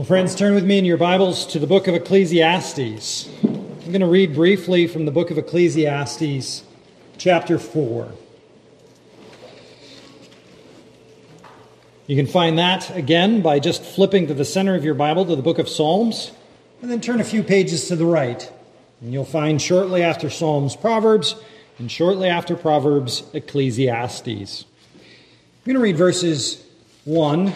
Well, friends, turn with me in your Bibles to the book of Ecclesiastes. I'm going to read briefly from the book of Ecclesiastes, chapter 4. You can find that again by just flipping to the center of your Bible to the book of Psalms, and then turn a few pages to the right. And you'll find shortly after Psalms, Proverbs, and shortly after Proverbs, Ecclesiastes. I'm going to read verses 1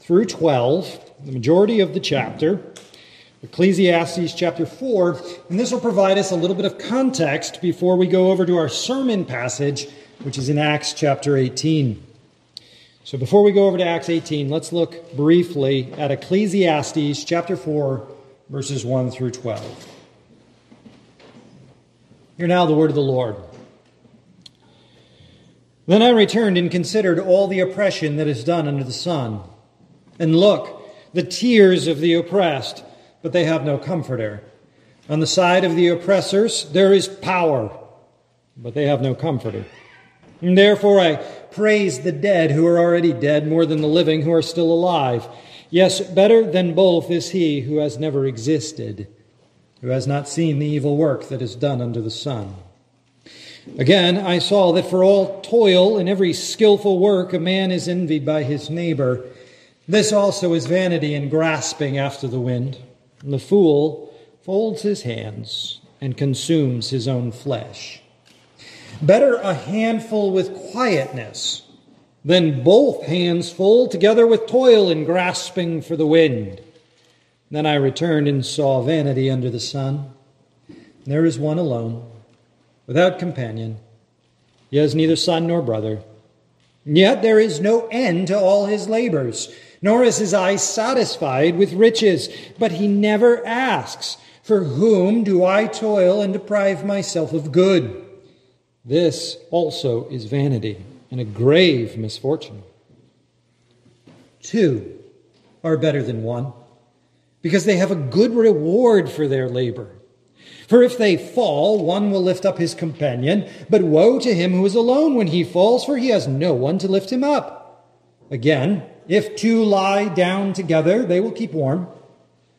through 12 the majority of the chapter, Ecclesiastes chapter 4, and this will provide us a little bit of context before we go over to our sermon passage, which is in Acts chapter 18. So before we go over to Acts 18, let's look briefly at Ecclesiastes chapter 4, verses 1 through 12. Hear now the word of the Lord. Then I returned and considered all the oppression that is done under the sun. And look, the tears of the oppressed, but they have no comforter. On the side of the oppressors, there is power, but they have no comforter. And therefore I praise the dead who are already dead more than the living who are still alive. Yes, better than both is he who has never existed, who has not seen the evil work that is done under the sun. Again, I saw that for all toil and every skillful work, a man is envied by his neighbor. This also is vanity and grasping after the wind. And the fool folds his hands and consumes his own flesh. Better a handful with quietness than both hands full together with toil and grasping for the wind. Then I returned and saw vanity under the sun. There is one alone, without companion. He has neither son nor brother. Yet there is no end to all his labors nor is his eye satisfied with riches, but he never asks, For whom do I toil and deprive myself of good? This also is vanity and a grave misfortune. Two are better than one, because they have a good reward for their labor. For if they fall, one will lift up his companion, but woe to him who is alone when he falls, for he has no one to lift him up. Again, if two lie down together, they will keep warm.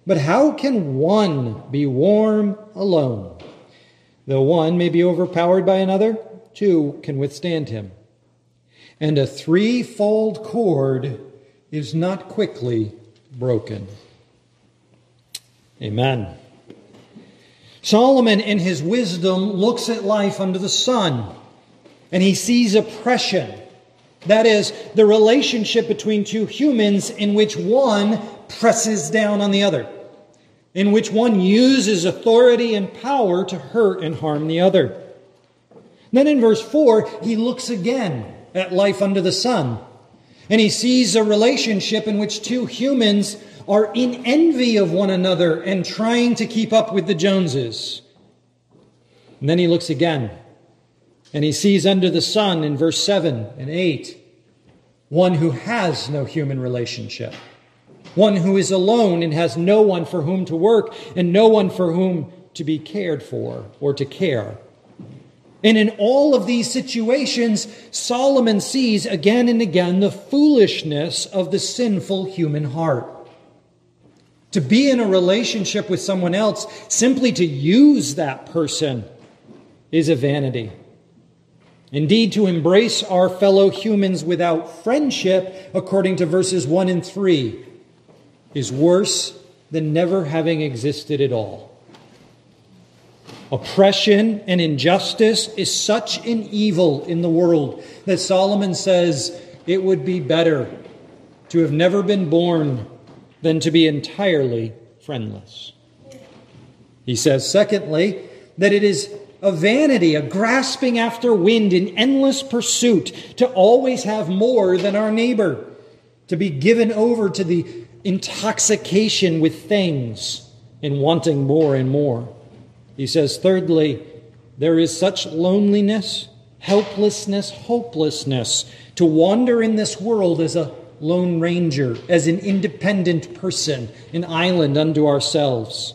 But how can one be warm alone? Though one may be overpowered by another, two can withstand him. And a threefold cord is not quickly broken. Amen. Solomon, in his wisdom, looks at life under the sun, and he sees oppression that is, the relationship between two humans in which one presses down on the other, in which one uses authority and power to hurt and harm the other. Then in verse 4, he looks again at life under the sun, and he sees a relationship in which two humans are in envy of one another and trying to keep up with the Joneses. And then he looks again and he sees under the sun in verse 7 and 8 one who has no human relationship, one who is alone and has no one for whom to work and no one for whom to be cared for or to care. And in all of these situations, Solomon sees again and again the foolishness of the sinful human heart. To be in a relationship with someone else simply to use that person is a vanity. Indeed, to embrace our fellow humans without friendship, according to verses 1 and 3, is worse than never having existed at all. Oppression and injustice is such an evil in the world that Solomon says it would be better to have never been born than to be entirely friendless. He says, secondly, that it is a vanity, a grasping after wind, an endless pursuit to always have more than our neighbor, to be given over to the intoxication with things and wanting more and more. He says, thirdly, there is such loneliness, helplessness, hopelessness to wander in this world as a lone ranger, as an independent person, an island unto ourselves.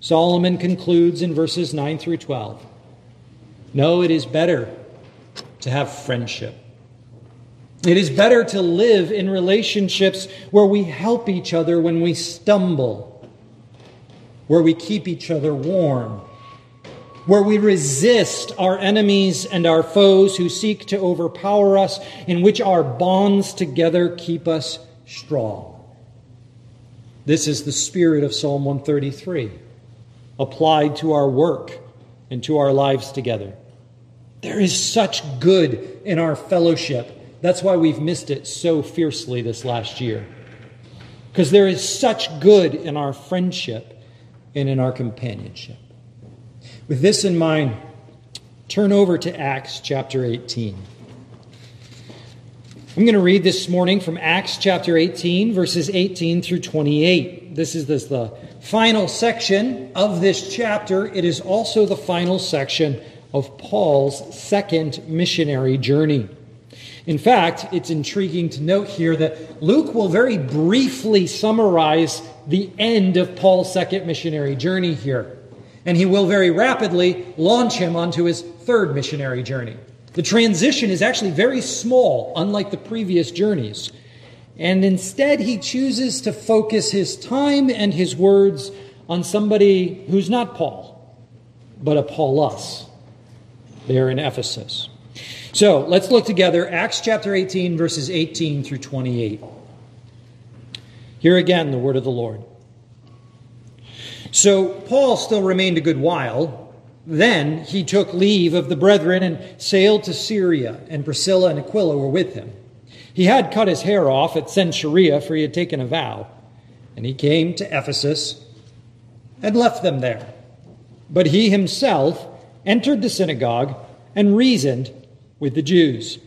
Solomon concludes in verses 9 through 12 No, it is better to have friendship. It is better to live in relationships where we help each other when we stumble, where we keep each other warm, where we resist our enemies and our foes who seek to overpower us, in which our bonds together keep us strong. This is the spirit of Psalm 133 applied to our work and to our lives together. There is such good in our fellowship. That's why we've missed it so fiercely this last year. Because there is such good in our friendship and in our companionship. With this in mind, turn over to Acts chapter 18. I'm going to read this morning from Acts chapter 18, verses 18 through 28. This is this, the final section of this chapter. It is also the final section of Paul's second missionary journey. In fact, it's intriguing to note here that Luke will very briefly summarize the end of Paul's second missionary journey here. And he will very rapidly launch him onto his third missionary journey. The transition is actually very small, unlike the previous journeys. And instead, he chooses to focus his time and his words on somebody who's not Paul, but Apollos there in Ephesus. So let's look together Acts chapter 18, verses 18 through 28. Here again, the word of the Lord. So Paul still remained a good while then he took leave of the brethren and sailed to Syria, and Priscilla and Aquila were with him. He had cut his hair off at Cenchrea, for he had taken a vow. And he came to Ephesus and left them there. But he himself entered the synagogue and reasoned with the Jews.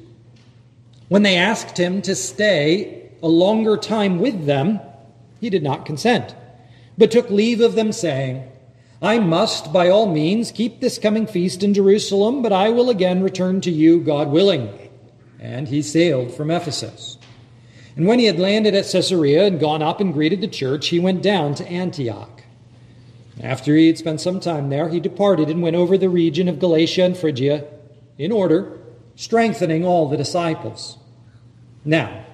When they asked him to stay a longer time with them, he did not consent, but took leave of them, saying, I must, by all means, keep this coming feast in Jerusalem, but I will again return to you, God willing. And he sailed from Ephesus. And when he had landed at Caesarea and gone up and greeted the church, he went down to Antioch. After he had spent some time there, he departed and went over the region of Galatia and Phrygia in order, strengthening all the disciples. Now,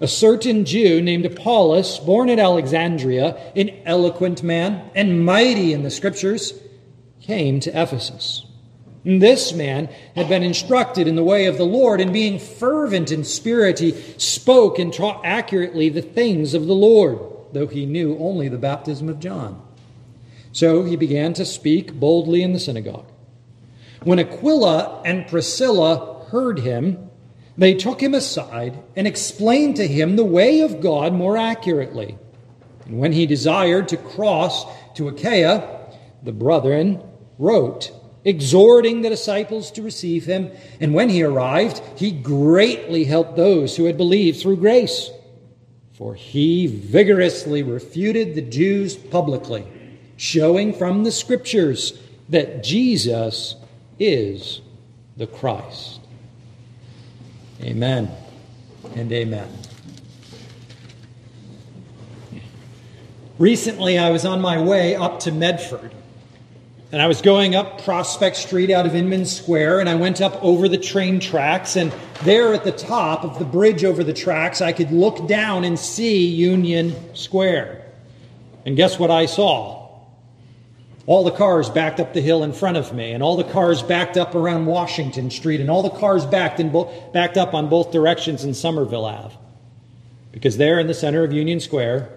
a certain Jew named Apollos, born at Alexandria, an eloquent man and mighty in the scriptures, came to Ephesus. This man had been instructed in the way of the Lord, and being fervent in spirit, he spoke and taught accurately the things of the Lord, though he knew only the baptism of John. So he began to speak boldly in the synagogue. When Aquila and Priscilla heard him, they took him aside and explained to him the way of God more accurately. And when he desired to cross to Achaia, the brethren wrote, exhorting the disciples to receive him. And when he arrived, he greatly helped those who had believed through grace. For he vigorously refuted the Jews publicly, showing from the scriptures that Jesus is the Christ. Amen and amen. Recently, I was on my way up to Medford. And I was going up Prospect Street out of Inman Square, and I went up over the train tracks. And there at the top of the bridge over the tracks, I could look down and see Union Square. And guess what I saw? all the cars backed up the hill in front of me, and all the cars backed up around Washington Street, and all the cars backed, in bo- backed up on both directions in Somerville Ave. Because there in the center of Union Square,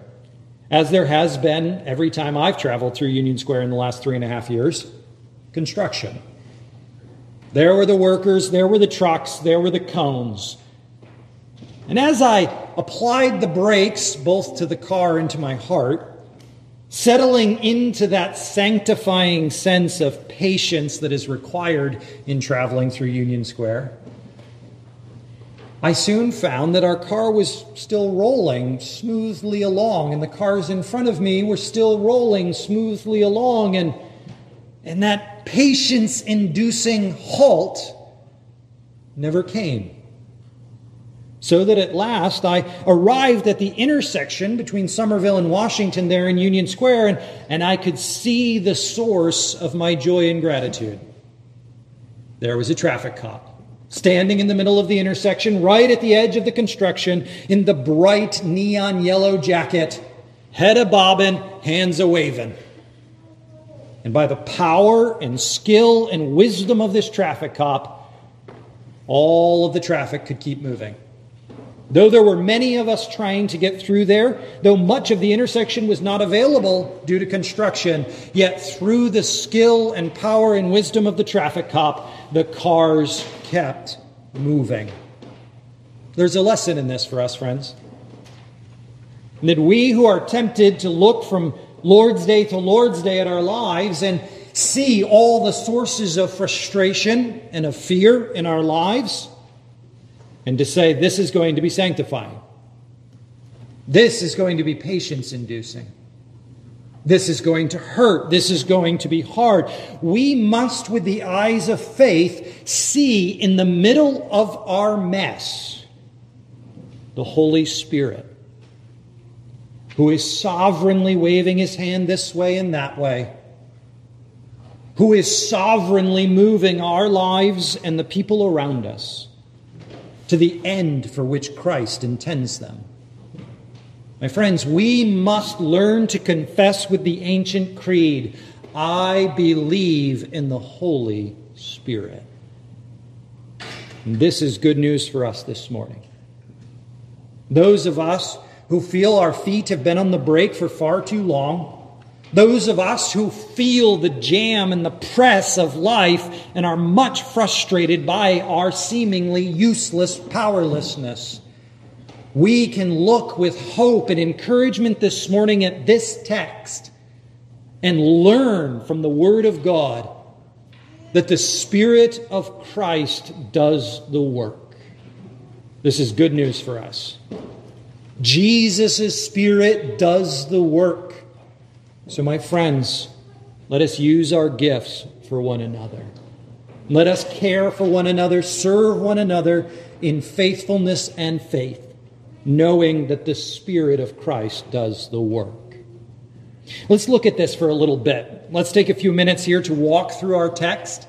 as there has been every time I've traveled through Union Square in the last three and a half years, construction. There were the workers, there were the trucks, there were the cones. And as I applied the brakes both to the car and to my heart, settling into that sanctifying sense of patience that is required in traveling through Union Square, I soon found that our car was still rolling smoothly along, and the cars in front of me were still rolling smoothly along, and, and that patience inducing halt never came. So that at last I arrived at the intersection between Somerville and Washington there in Union Square, and, and I could see the source of my joy and gratitude. There was a traffic cop standing in the middle of the intersection, right at the edge of the construction, in the bright neon yellow jacket, head a bobbin, hands a waving. And by the power and skill and wisdom of this traffic cop, all of the traffic could keep moving. Though there were many of us trying to get through there, though much of the intersection was not available due to construction, yet through the skill and power and wisdom of the traffic cop, the cars kept moving. There's a lesson in this for us, friends. That we who are tempted to look from Lord's Day to Lord's Day at our lives and see all the sources of frustration and of fear in our lives, and to say, this is going to be sanctifying. This is going to be patience inducing. This is going to hurt. This is going to be hard. We must, with the eyes of faith, see in the middle of our mess the Holy Spirit, who is sovereignly waving his hand this way and that way, who is sovereignly moving our lives and the people around us to the end for which Christ intends them. My friends, we must learn to confess with the ancient creed I believe in the Holy Spirit. And this is good news for us this morning. Those of us who feel our feet have been on the brake for far too long, those of us who feel the jam and the press of life and are much frustrated by our seemingly useless powerlessness we can look with hope and encouragement this morning at this text and learn from the Word of God that the Spirit of Christ does the work. This is good news for us. Jesus' Spirit does the work. So, my friends, let us use our gifts for one another. Let us care for one another, serve one another in faithfulness and faith knowing that the Spirit of Christ does the work. Let's look at this for a little bit. Let's take a few minutes here to walk through our text.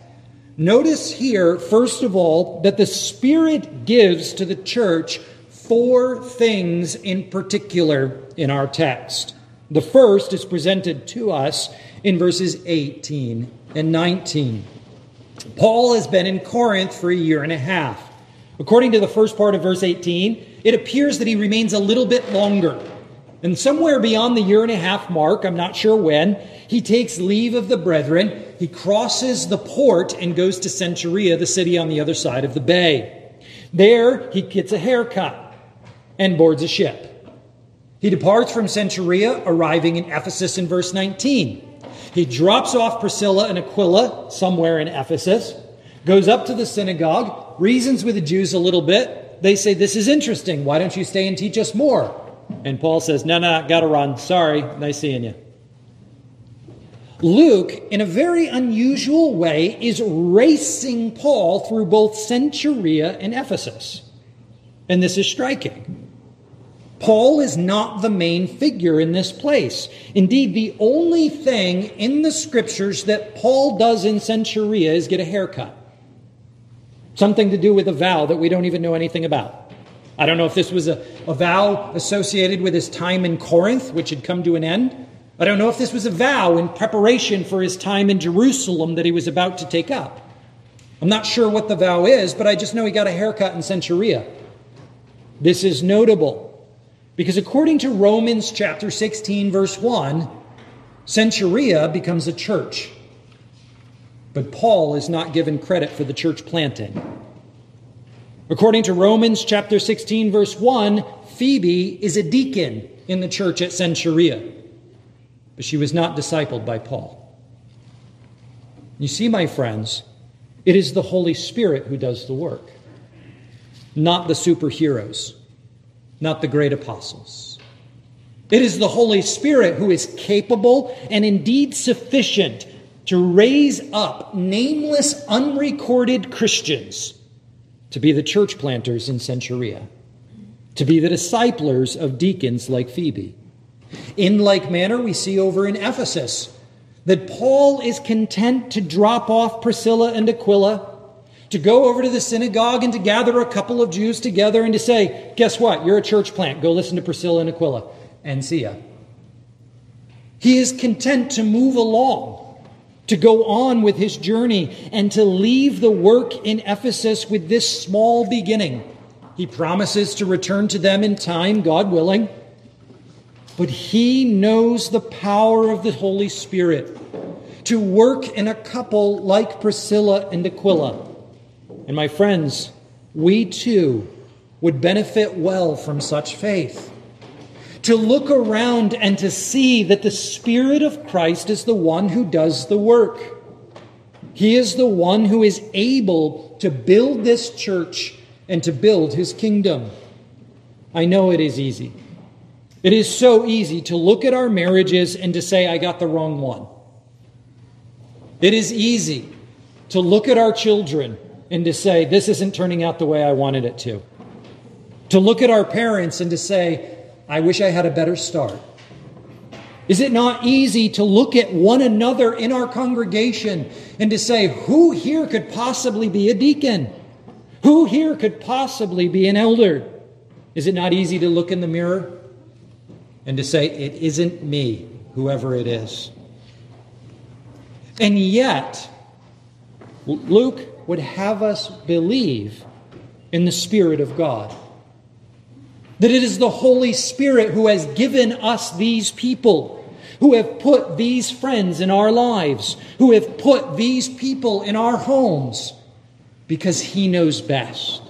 Notice here, first of all, that the Spirit gives to the church four things in particular in our text. The first is presented to us in verses 18 and 19. Paul has been in Corinth for a year and a half. According to the first part of verse 18, it appears that he remains a little bit longer. And somewhere beyond the year and a half mark, I'm not sure when, he takes leave of the brethren. He crosses the port and goes to Cenchrea, the city on the other side of the bay. There, he gets a haircut and boards a ship. He departs from Cenchrea, arriving in Ephesus in verse 19. He drops off Priscilla and Aquila somewhere in Ephesus, goes up to the synagogue, reasons with the Jews a little bit, they say, This is interesting. Why don't you stay and teach us more? And Paul says, No, no, gotta run. Sorry. Nice seeing you. Luke, in a very unusual way, is racing Paul through both Cenchrea and Ephesus. And this is striking. Paul is not the main figure in this place. Indeed, the only thing in the scriptures that Paul does in Cenchrea is get a haircut. Something to do with a vow that we don't even know anything about. I don't know if this was a, a vow associated with his time in Corinth, which had come to an end. I don't know if this was a vow in preparation for his time in Jerusalem that he was about to take up. I'm not sure what the vow is, but I just know he got a haircut in Cenchrea. This is notable because according to Romans chapter 16, verse 1, Cenchrea becomes a church. But Paul is not given credit for the church planting. According to Romans chapter 16 verse 1, Phoebe is a deacon in the church at Cenchrea, but she was not discipled by Paul. You see, my friends, it is the Holy Spirit who does the work, not the superheroes, not the great apostles. It is the Holy Spirit who is capable and indeed sufficient to raise up nameless, unrecorded Christians to be the church planters in Cenchrea, to be the disciplers of deacons like Phoebe. In like manner, we see over in Ephesus that Paul is content to drop off Priscilla and Aquila, to go over to the synagogue and to gather a couple of Jews together and to say, Guess what? You're a church plant. Go listen to Priscilla and Aquila and see ya. He is content to move along, to go on with his journey, and to leave the work in Ephesus with this small beginning. He promises to return to them in time, God willing. But he knows the power of the Holy Spirit to work in a couple like Priscilla and Aquila. And my friends, we too would benefit well from such faith. To look around and to see that the Spirit of Christ is the one who does the work. He is the one who is able to build this church and to build his kingdom. I know it is easy. It is so easy to look at our marriages and to say, I got the wrong one. It is easy to look at our children and to say, This isn't turning out the way I wanted it to. To look at our parents and to say, I wish I had a better start. Is it not easy to look at one another in our congregation and to say, Who here could possibly be a deacon? Who here could possibly be an elder? Is it not easy to look in the mirror and to say, It isn't me, whoever it is? And yet, Luke would have us believe in the Spirit of God. That it is the Holy Spirit who has given us these people, who have put these friends in our lives, who have put these people in our homes, because He knows best.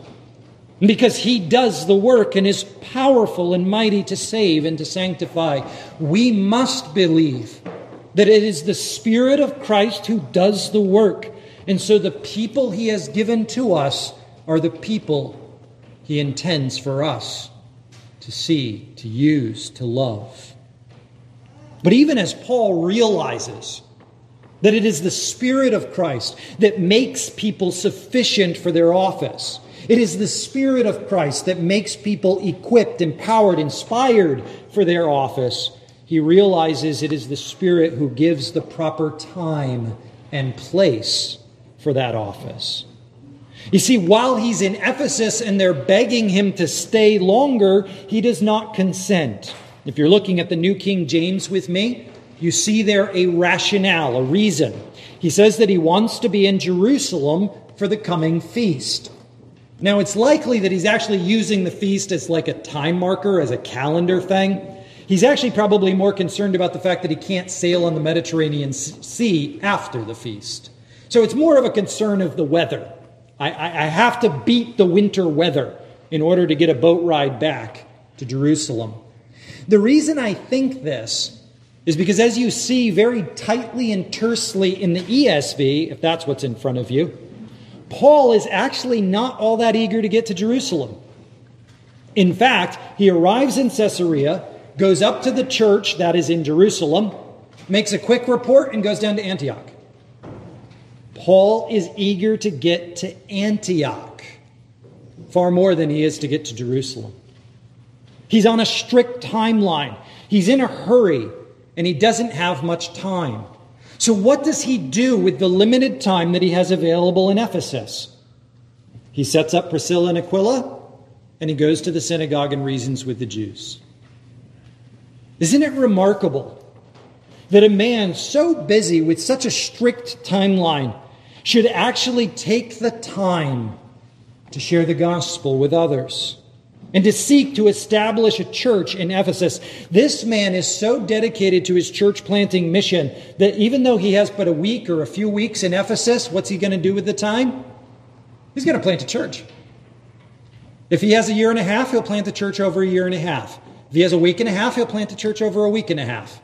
Because He does the work and is powerful and mighty to save and to sanctify, we must believe that it is the Spirit of Christ who does the work. And so the people he has given to us are the people he intends for us to see, to use, to love. But even as Paul realizes that it is the Spirit of Christ that makes people sufficient for their office, it is the Spirit of Christ that makes people equipped, empowered, inspired for their office he realizes it is the Spirit who gives the proper time and place for that office. You see, while he's in Ephesus and they're begging him to stay longer, he does not consent. If you're looking at the New King James with me, you see there a rationale, a reason. He says that he wants to be in Jerusalem for the coming feast. Now, it's likely that he's actually using the feast as like a time marker, as a calendar thing. He's actually probably more concerned about the fact that he can't sail on the Mediterranean Sea after the feast. So it's more of a concern of the weather. I, I, have to beat the winter weather in order to get a boat ride back to Jerusalem. The reason I think this is because, as you see very tightly and tersely in the ESV, if that's what's in front of you, Paul is actually not all that eager to get to Jerusalem. In fact, he arrives in Caesarea goes up to the church that is in Jerusalem, makes a quick report, and goes down to Antioch. Paul is eager to get to Antioch far more than he is to get to Jerusalem. He's on a strict timeline, he's in a hurry, and he doesn't have much time. So, what does he do with the limited time that he has available in Ephesus? He sets up Priscilla and Aquila, and he goes to the synagogue and reasons with the Jews. Isn't it remarkable that a man so busy with such a strict timeline should actually take the time to share the gospel with others and to seek to establish a church in Ephesus? This man is so dedicated to his church planting mission that even though he has but a week or a few weeks in Ephesus, what's he going to do with the time? He's going to plant a church. If he has a year and a half, he'll plant a church over a year and a half. If he has a week and a half, he'll plant a church over a week and a half.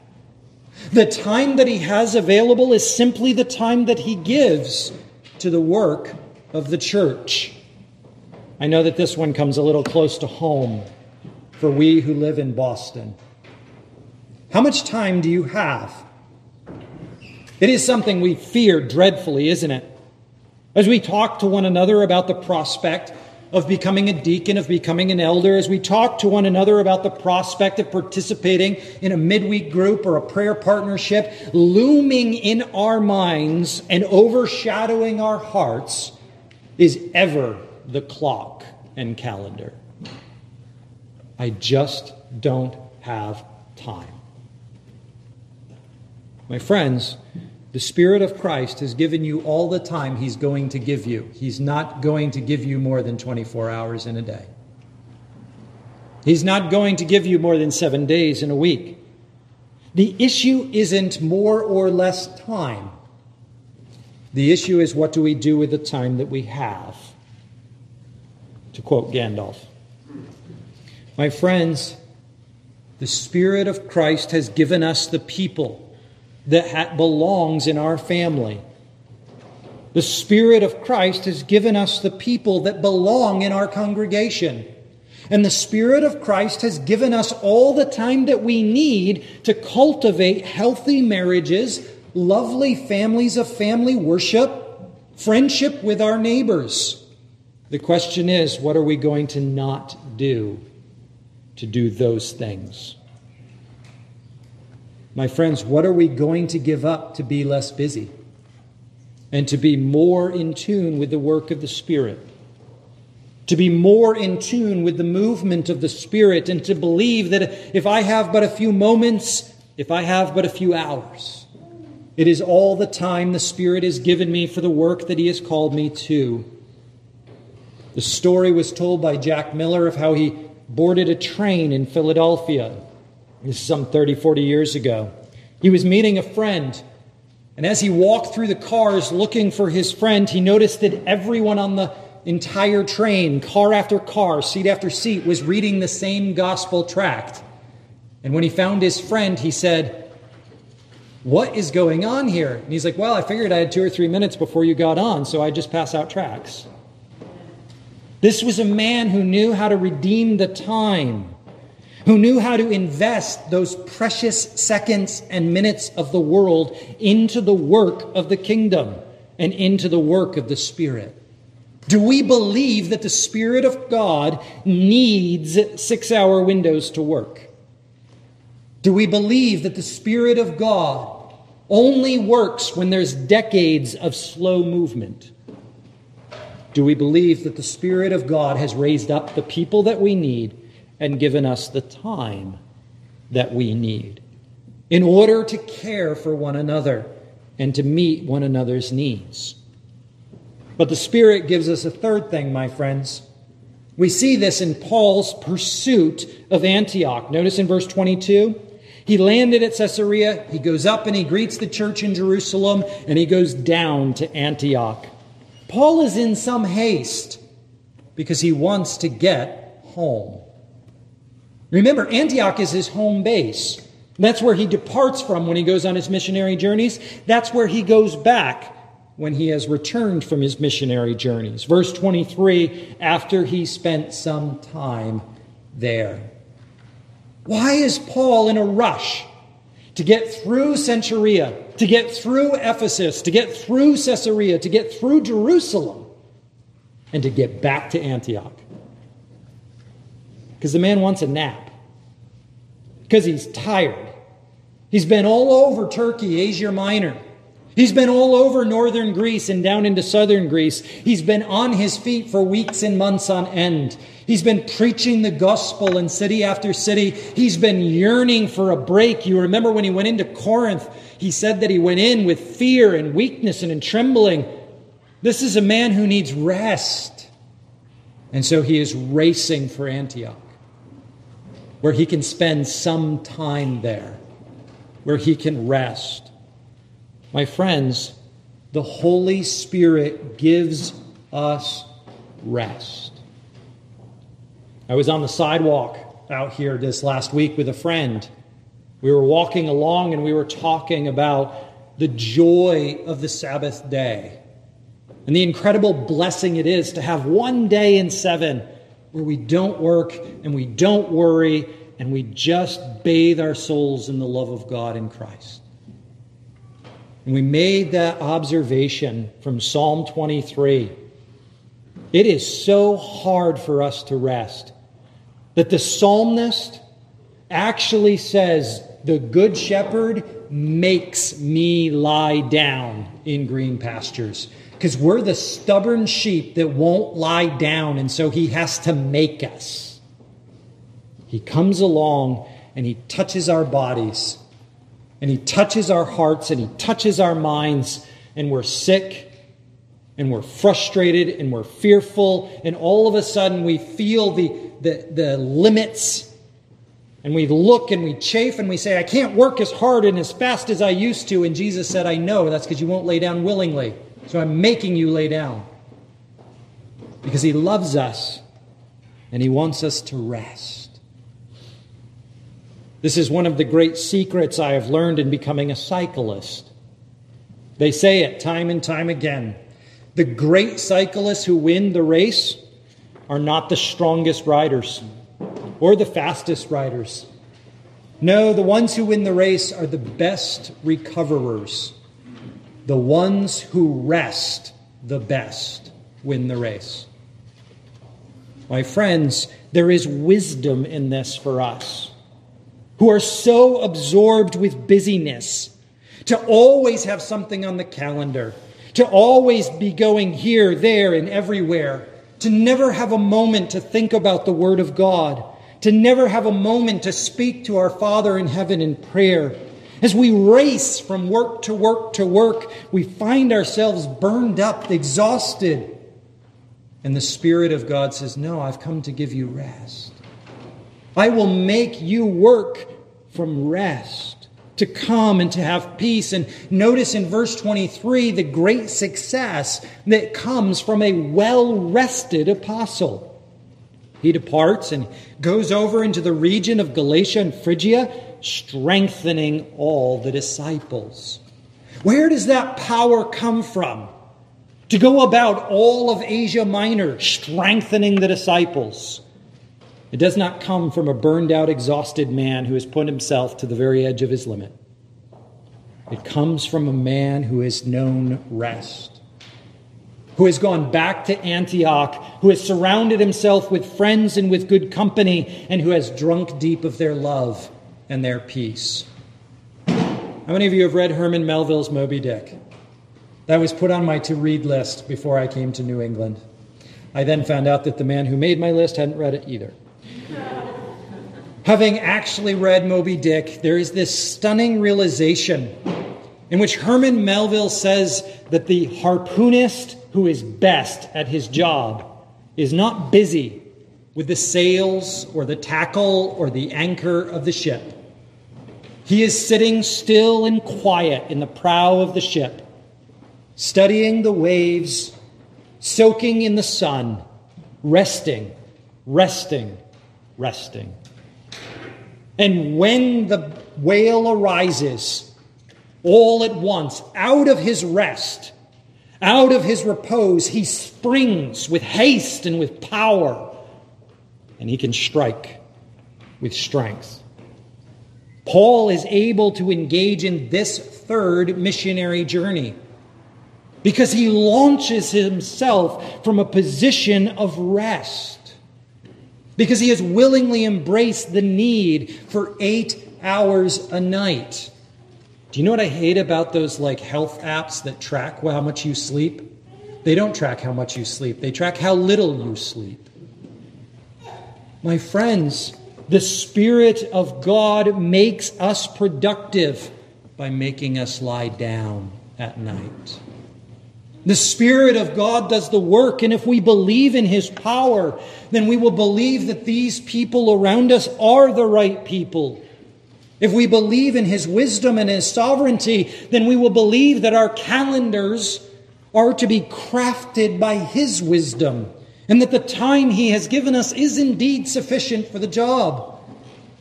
The time that he has available is simply the time that he gives to the work of the church. I know that this one comes a little close to home for we who live in Boston. How much time do you have? It is something we fear dreadfully, isn't it? As we talk to one another about the prospect of becoming a deacon, of becoming an elder, as we talk to one another about the prospect of participating in a midweek group or a prayer partnership, looming in our minds and overshadowing our hearts is ever the clock and calendar. I just don't have time. My friends, the Spirit of Christ has given you all the time He's going to give you. He's not going to give you more than 24 hours in a day. He's not going to give you more than seven days in a week. The issue isn't more or less time. The issue is what do we do with the time that we have? To quote Gandalf. My friends, the Spirit of Christ has given us the people that ha- belongs in our family. The Spirit of Christ has given us the people that belong in our congregation. And the Spirit of Christ has given us all the time that we need to cultivate healthy marriages, lovely families of family worship, friendship with our neighbors. The question is what are we going to not do to do those things? My friends, what are we going to give up to be less busy and to be more in tune with the work of the Spirit? To be more in tune with the movement of the Spirit and to believe that if I have but a few moments, if I have but a few hours, it is all the time the Spirit has given me for the work that He has called me to. The story was told by Jack Miller of how he boarded a train in Philadelphia this is some 30, 40 years ago. He was meeting a friend, and as he walked through the cars looking for his friend, he noticed that everyone on the entire train, car after car, seat after seat, was reading the same gospel tract. And when he found his friend, he said, What is going on here? And he's like, Well, I figured I had two or three minutes before you got on, so I just pass out tracts. This was a man who knew how to redeem the time who knew how to invest those precious seconds and minutes of the world into the work of the kingdom and into the work of the Spirit. Do we believe that the Spirit of God needs six hour windows to work? Do we believe that the Spirit of God only works when there's decades of slow movement? Do we believe that the Spirit of God has raised up the people that we need and given us the time that we need in order to care for one another and to meet one another's needs. But the Spirit gives us a third thing, my friends. We see this in Paul's pursuit of Antioch. Notice in verse 22. He landed at Caesarea, he goes up and he greets the church in Jerusalem, and he goes down to Antioch. Paul is in some haste because he wants to get home. Remember, Antioch is his home base. That's where he departs from when he goes on his missionary journeys. That's where he goes back when he has returned from his missionary journeys. Verse 23 after he spent some time there. Why is Paul in a rush to get through Cenchrea, to get through Ephesus, to get through Caesarea, to get through Jerusalem, and to get back to Antioch? Because the man wants a nap, because he's tired. He's been all over Turkey, Asia Minor. He's been all over northern Greece and down into southern Greece. He's been on his feet for weeks and months on end. He's been preaching the gospel in city after city. He's been yearning for a break. You remember when he went into Corinth, he said that he went in with fear and weakness and in trembling. This is a man who needs rest. And so he is racing for Antioch where he can spend some time there, where he can rest. My friends, the Holy Spirit gives us rest. I was on the sidewalk out here this last week with a friend. We were walking along and we were talking about the joy of the Sabbath day and the incredible blessing it is to have one day in seven where we don't work and we don't worry and we just bathe our souls in the love of God in Christ. And we made that observation from Psalm 23. It is so hard for us to rest that the psalmist actually says, The good shepherd makes me lie down in green pastures. Because we're the stubborn sheep that won't lie down, and so he has to make us. He comes along and he touches our bodies, and he touches our hearts, and he touches our minds, and we're sick, and we're frustrated, and we're fearful, and all of a sudden we feel the, the, the limits. And we look and we chafe and we say, I can't work as hard and as fast as I used to. And Jesus said, I know. That's because you won't lay down willingly. So I'm making you lay down. Because he loves us and he wants us to rest. This is one of the great secrets I have learned in becoming a cyclist. They say it time and time again. The great cyclists who win the race are not the strongest riders or the fastest riders. No, the ones who win the race are the best recoverers. The ones who rest the best win the race. My friends, there is wisdom in this for us who are so absorbed with busyness to always have something on the calendar, to always be going here, there, and everywhere, to never have a moment to think about the Word of God, to never have a moment to speak to our Father in heaven in prayer as we race from work to work to work, we find ourselves burned up, exhausted. And the Spirit of God says, No, I've come to give you rest. I will make you work from rest, to come and to have peace. And notice in verse 23 the great success that comes from a well rested apostle. He departs and goes over into the region of Galatia and Phrygia strengthening all the disciples. Where does that power come from? To go about all of Asia Minor, strengthening the disciples. It does not come from a burned out, exhausted man who has put himself to the very edge of his limit. It comes from a man who has known rest, who has gone back to Antioch, who has surrounded himself with friends and with good company, and who has drunk deep of their love and their peace. How many of you have read Herman Melville's Moby Dick? That was put on my to read list before I came to New England. I then found out that the man who made my list hadn't read it either. Having actually read Moby Dick, there is this stunning realization in which Herman Melville says that the harpoonist who is best at his job is not busy with the sails or the tackle or the anchor of the ship. He is sitting still and quiet in the prow of the ship, studying the waves, soaking in the sun, resting, resting, resting. And when the whale arises, all at once, out of his rest, out of his repose, he springs with haste and with power, and he can strike with strength. Paul is able to engage in this third missionary journey because he launches himself from a position of rest, because he has willingly embraced the need for eight hours a night. Do you know what I hate about those like health apps that track how much you sleep? They don't track how much you sleep, they track how little you sleep. My friends, the Spirit of God makes us productive by making us lie down at night. The Spirit of God does the work, and if we believe in His power, then we will believe that these people around us are the right people. If we believe in His wisdom and His sovereignty, then we will believe that our calendars are to be crafted by His wisdom and that the time He has given us is indeed sufficient for the job.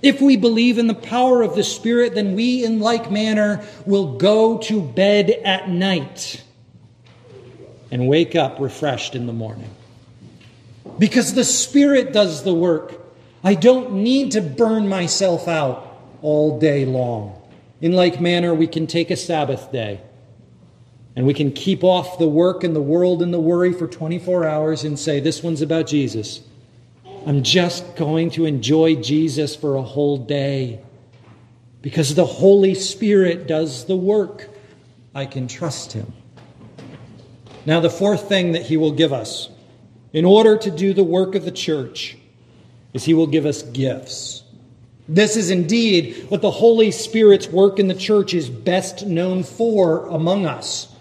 If we believe in the power of the Spirit, then we, in like manner, will go to bed at night and wake up refreshed in the morning. Because the Spirit does the work. I don't need to burn myself out all day long. In like manner, we can take a Sabbath day and we can keep off the work and the world and the worry for 24 hours and say, This one's about Jesus. I'm just going to enjoy Jesus for a whole day because the Holy Spirit does the work. I can trust Him. Now, the fourth thing that he will give us in order to do the work of the church is he will give us gifts. This is indeed what the Holy Spirit's work in the church is best known for among us.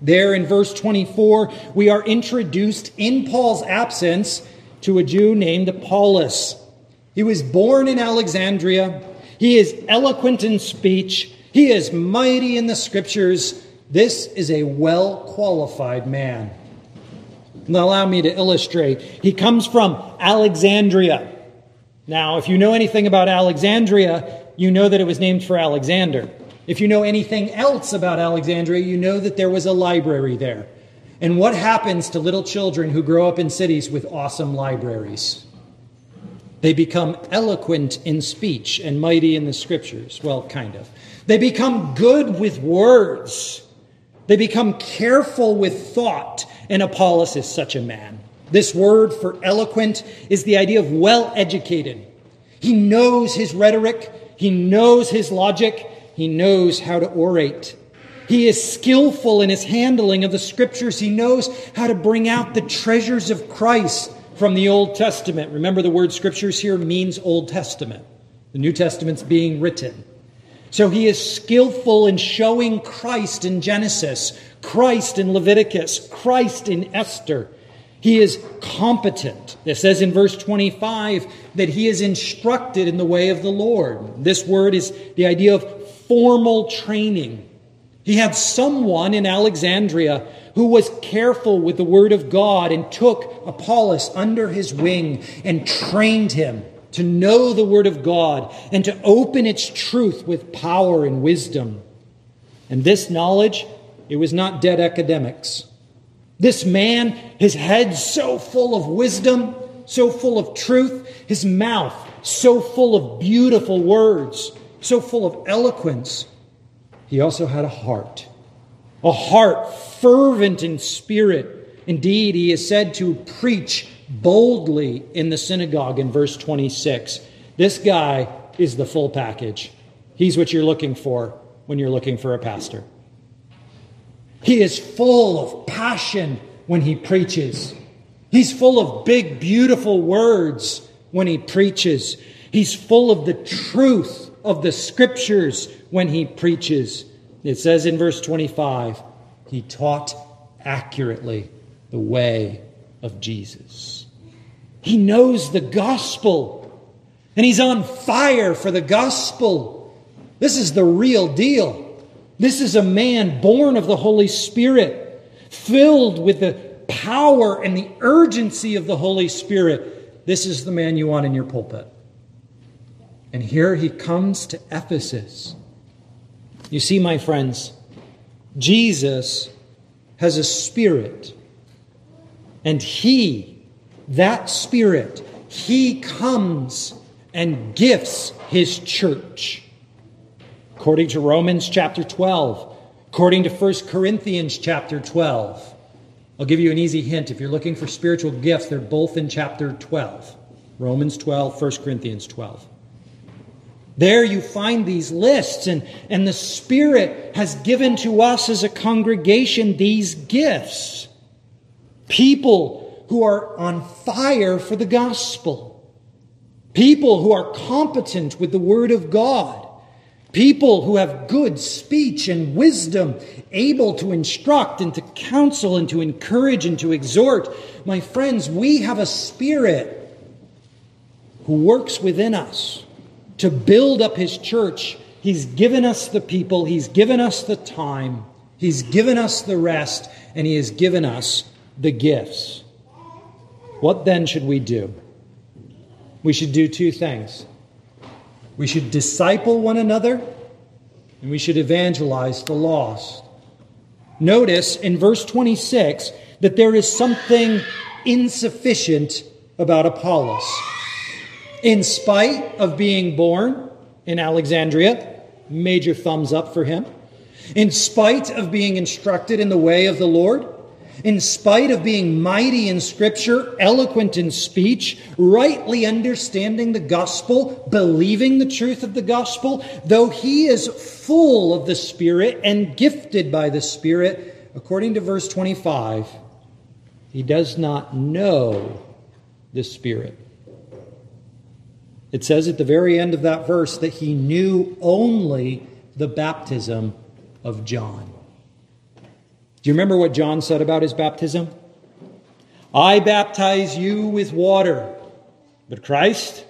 There in verse 24, we are introduced in Paul's absence to a Jew named Apollos. He was born in Alexandria. He is eloquent in speech. He is mighty in the scriptures. This is a well qualified man. Now, allow me to illustrate. He comes from Alexandria. Now, if you know anything about Alexandria, you know that it was named for Alexander. If you know anything else about Alexandria, you know that there was a library there. And what happens to little children who grow up in cities with awesome libraries? They become eloquent in speech and mighty in the scriptures. Well, kind of. They become good with words. They become careful with thought. And Apollos is such a man. This word for eloquent is the idea of well educated. He knows his rhetoric, he knows his logic, he knows how to orate. He is skillful in his handling of the scriptures. He knows how to bring out the treasures of Christ from the Old Testament. Remember, the word scriptures here means Old Testament. The New Testament's being written. So he is skillful in showing Christ in Genesis, Christ in Leviticus, Christ in Esther. He is competent. It says in verse 25 that he is instructed in the way of the Lord. This word is the idea of formal training. He had someone in Alexandria who was careful with the word of God and took Apollos under his wing and trained him to know the word of God and to open its truth with power and wisdom. And this knowledge, it was not dead academics. This man, his head so full of wisdom, so full of truth, his mouth so full of beautiful words so full of eloquence, he also had a heart, a heart fervent in spirit. Indeed, he is said to preach boldly in the synagogue in verse 26. This guy is the full package. He's what you're looking for when you're looking for a pastor. He is full of passion when he preaches. He's full of big, beautiful words when he preaches. He's full of the truth of the scriptures when he preaches. It says in verse 25, he taught accurately the way of Jesus. He knows the gospel and he's on fire for the gospel. This is the real deal. This is a man born of the Holy Spirit, filled with the power and the urgency of the Holy Spirit. This is the man you want in your pulpit. And here he comes to Ephesus. You see, my friends, Jesus has a spirit. And he, that spirit, he comes and gifts his church. According to Romans chapter 12, according to 1 Corinthians chapter 12. I'll give you an easy hint. If you're looking for spiritual gifts, they're both in chapter 12. Romans 12, 1 Corinthians 12. There you find these lists, and, and the Spirit has given to us as a congregation these gifts. People who are on fire for the gospel. People who are competent with the Word of God. People who have good speech and wisdom, able to instruct and to counsel and to encourage and to exhort. My friends, we have a Spirit who works within us to build up his church. He's given us the people, he's given us the time, he's given us the rest, and he has given us the gifts. What then should we do? We should do two things. We should disciple one another, and we should evangelize the lost. Notice in verse 26 that there is something insufficient about Apollos. In spite of being born in Alexandria, major thumbs up for him. In spite of being instructed in the way of the Lord, in spite of being mighty in Scripture, eloquent in speech, rightly understanding the gospel, believing the truth of the gospel, though he is full of the Spirit and gifted by the Spirit, according to verse 25, he does not know the Spirit. It says at the very end of that verse that he knew only the baptism of John. Do you remember what John said about his baptism? I baptize you with water, but Christ,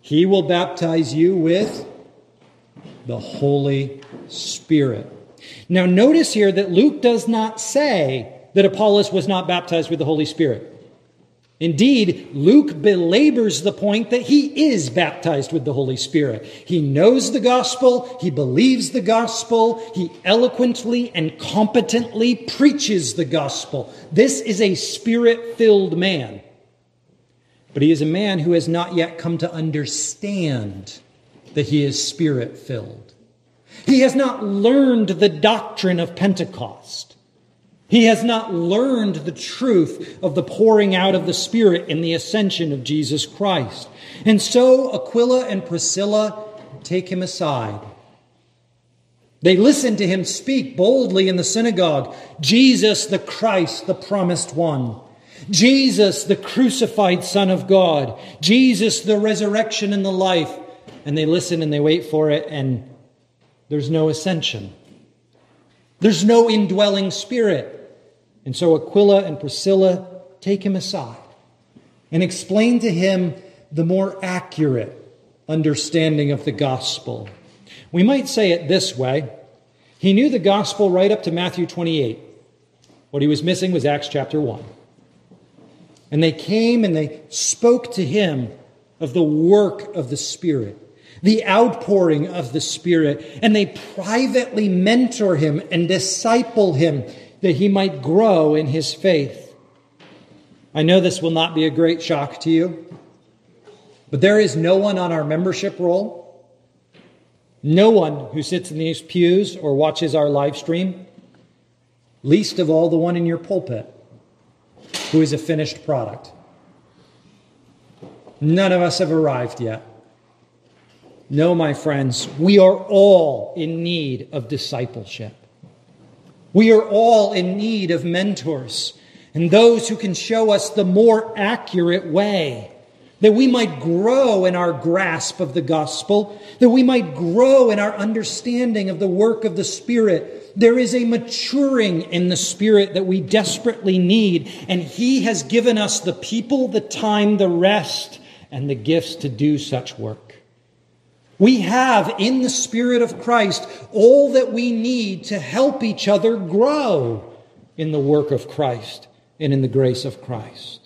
he will baptize you with the Holy Spirit. Now, notice here that Luke does not say that Apollos was not baptized with the Holy Spirit. Indeed, Luke belabors the point that he is baptized with the Holy Spirit. He knows the gospel, he believes the gospel, he eloquently and competently preaches the gospel. This is a spirit filled man. But he is a man who has not yet come to understand that he is spirit filled. He has not learned the doctrine of Pentecost. He has not learned the truth of the pouring out of the Spirit in the ascension of Jesus Christ. And so Aquila and Priscilla take him aside. They listen to him speak boldly in the synagogue Jesus, the Christ, the promised one. Jesus, the crucified Son of God. Jesus, the resurrection and the life. And they listen and they wait for it, and there's no ascension. There's no indwelling spirit. And so Aquila and Priscilla take him aside and explain to him the more accurate understanding of the gospel. We might say it this way He knew the gospel right up to Matthew 28. What he was missing was Acts chapter 1. And they came and they spoke to him of the work of the Spirit, the outpouring of the Spirit, and they privately mentor him and disciple him that he might grow in his faith. I know this will not be a great shock to you, but there is no one on our membership roll, no one who sits in these pews or watches our live stream, least of all the one in your pulpit, who is a finished product. None of us have arrived yet. No, my friends, we are all in need of discipleship. We are all in need of mentors and those who can show us the more accurate way, that we might grow in our grasp of the gospel, that we might grow in our understanding of the work of the Spirit. There is a maturing in the Spirit that we desperately need, and He has given us the people, the time, the rest, and the gifts to do such work. We have in the Spirit of Christ all that we need to help each other grow in the work of Christ and in the grace of Christ.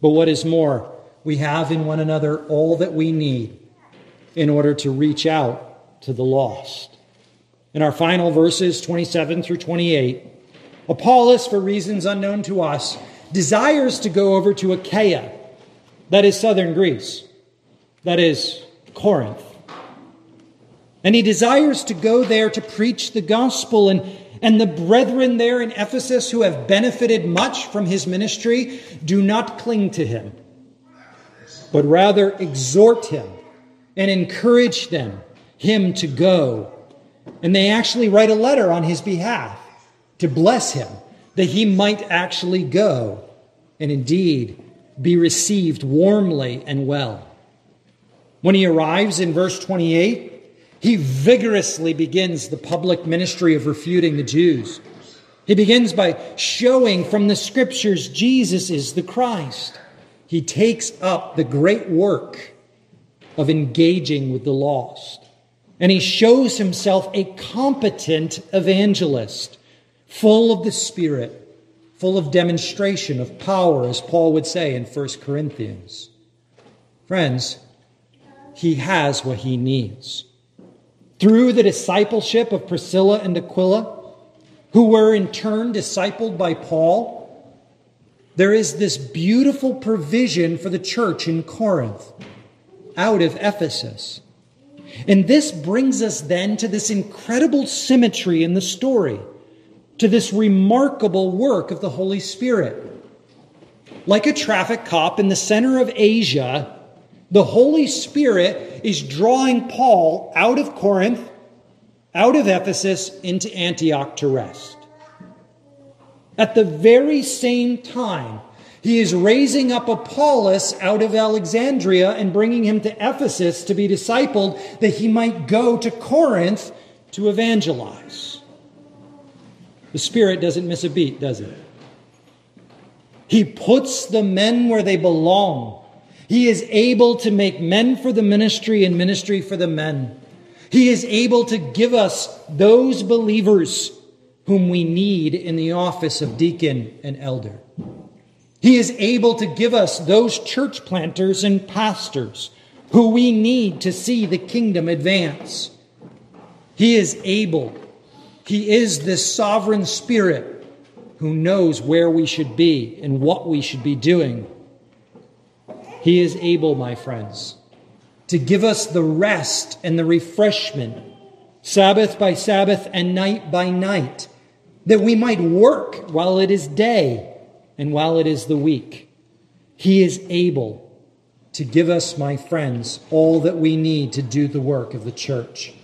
But what is more, we have in one another all that we need in order to reach out to the lost. In our final verses, 27 through 28, Apollos, for reasons unknown to us, desires to go over to Achaia, that is southern Greece, that is Corinth. And he desires to go there to preach the gospel. And, and the brethren there in Ephesus who have benefited much from his ministry do not cling to him, but rather exhort him and encourage them, him to go. And they actually write a letter on his behalf to bless him, that he might actually go and indeed be received warmly and well. When he arrives in verse 28, he vigorously begins the public ministry of refuting the Jews. He begins by showing from the scriptures Jesus is the Christ. He takes up the great work of engaging with the lost. And he shows himself a competent evangelist, full of the Spirit, full of demonstration of power, as Paul would say in 1 Corinthians. Friends, he has what he needs through the discipleship of Priscilla and Aquila, who were in turn discipled by Paul, there is this beautiful provision for the church in Corinth out of Ephesus. And this brings us then to this incredible symmetry in the story, to this remarkable work of the Holy Spirit. Like a traffic cop in the center of Asia, the Holy Spirit is drawing Paul out of Corinth, out of Ephesus, into Antioch to rest. At the very same time, he is raising up Apollos out of Alexandria and bringing him to Ephesus to be discipled that he might go to Corinth to evangelize. The Spirit doesn't miss a beat, does it? He puts the men where they belong. He is able to make men for the ministry and ministry for the men. He is able to give us those believers whom we need in the office of deacon and elder. He is able to give us those church planters and pastors who we need to see the kingdom advance. He is able. He is this sovereign spirit who knows where we should be and what we should be doing. He is able, my friends, to give us the rest and the refreshment, Sabbath by Sabbath and night by night, that we might work while it is day and while it is the week. He is able to give us, my friends, all that we need to do the work of the church.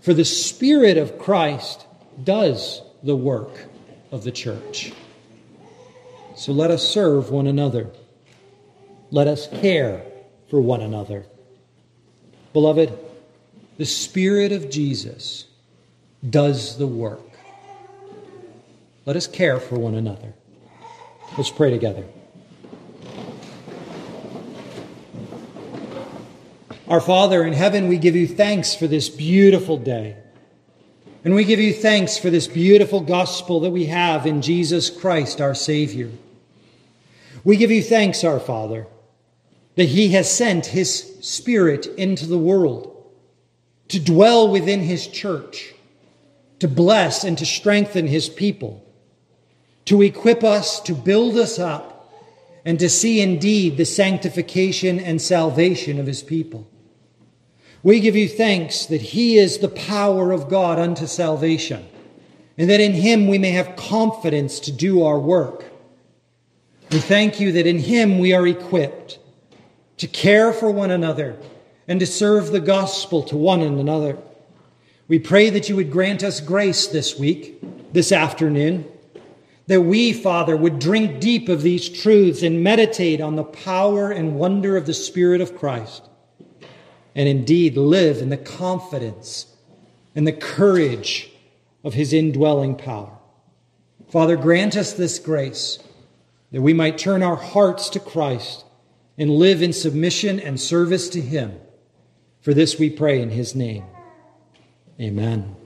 For the Spirit of Christ does the work of the church. So let us serve one another. Let us care for one another. Beloved, the Spirit of Jesus does the work. Let us care for one another. Let's pray together. Our Father in heaven, we give you thanks for this beautiful day. And we give you thanks for this beautiful gospel that we have in Jesus Christ, our Savior. We give you thanks, our Father, that He has sent His Spirit into the world to dwell within His church, to bless and to strengthen His people to equip us, to build us up, and to see indeed the sanctification and salvation of his people. We give you thanks that he is the power of God unto salvation, and that in him we may have confidence to do our work. We thank you that in him we are equipped to care for one another and to serve the gospel to one another. We pray that you would grant us grace this week, this afternoon that we, Father, would drink deep of these truths and meditate on the power and wonder of the Spirit of Christ, and indeed live in the confidence and the courage of His indwelling power. Father, grant us this grace that we might turn our hearts to Christ and live in submission and service to Him. For this we pray in His name. Amen.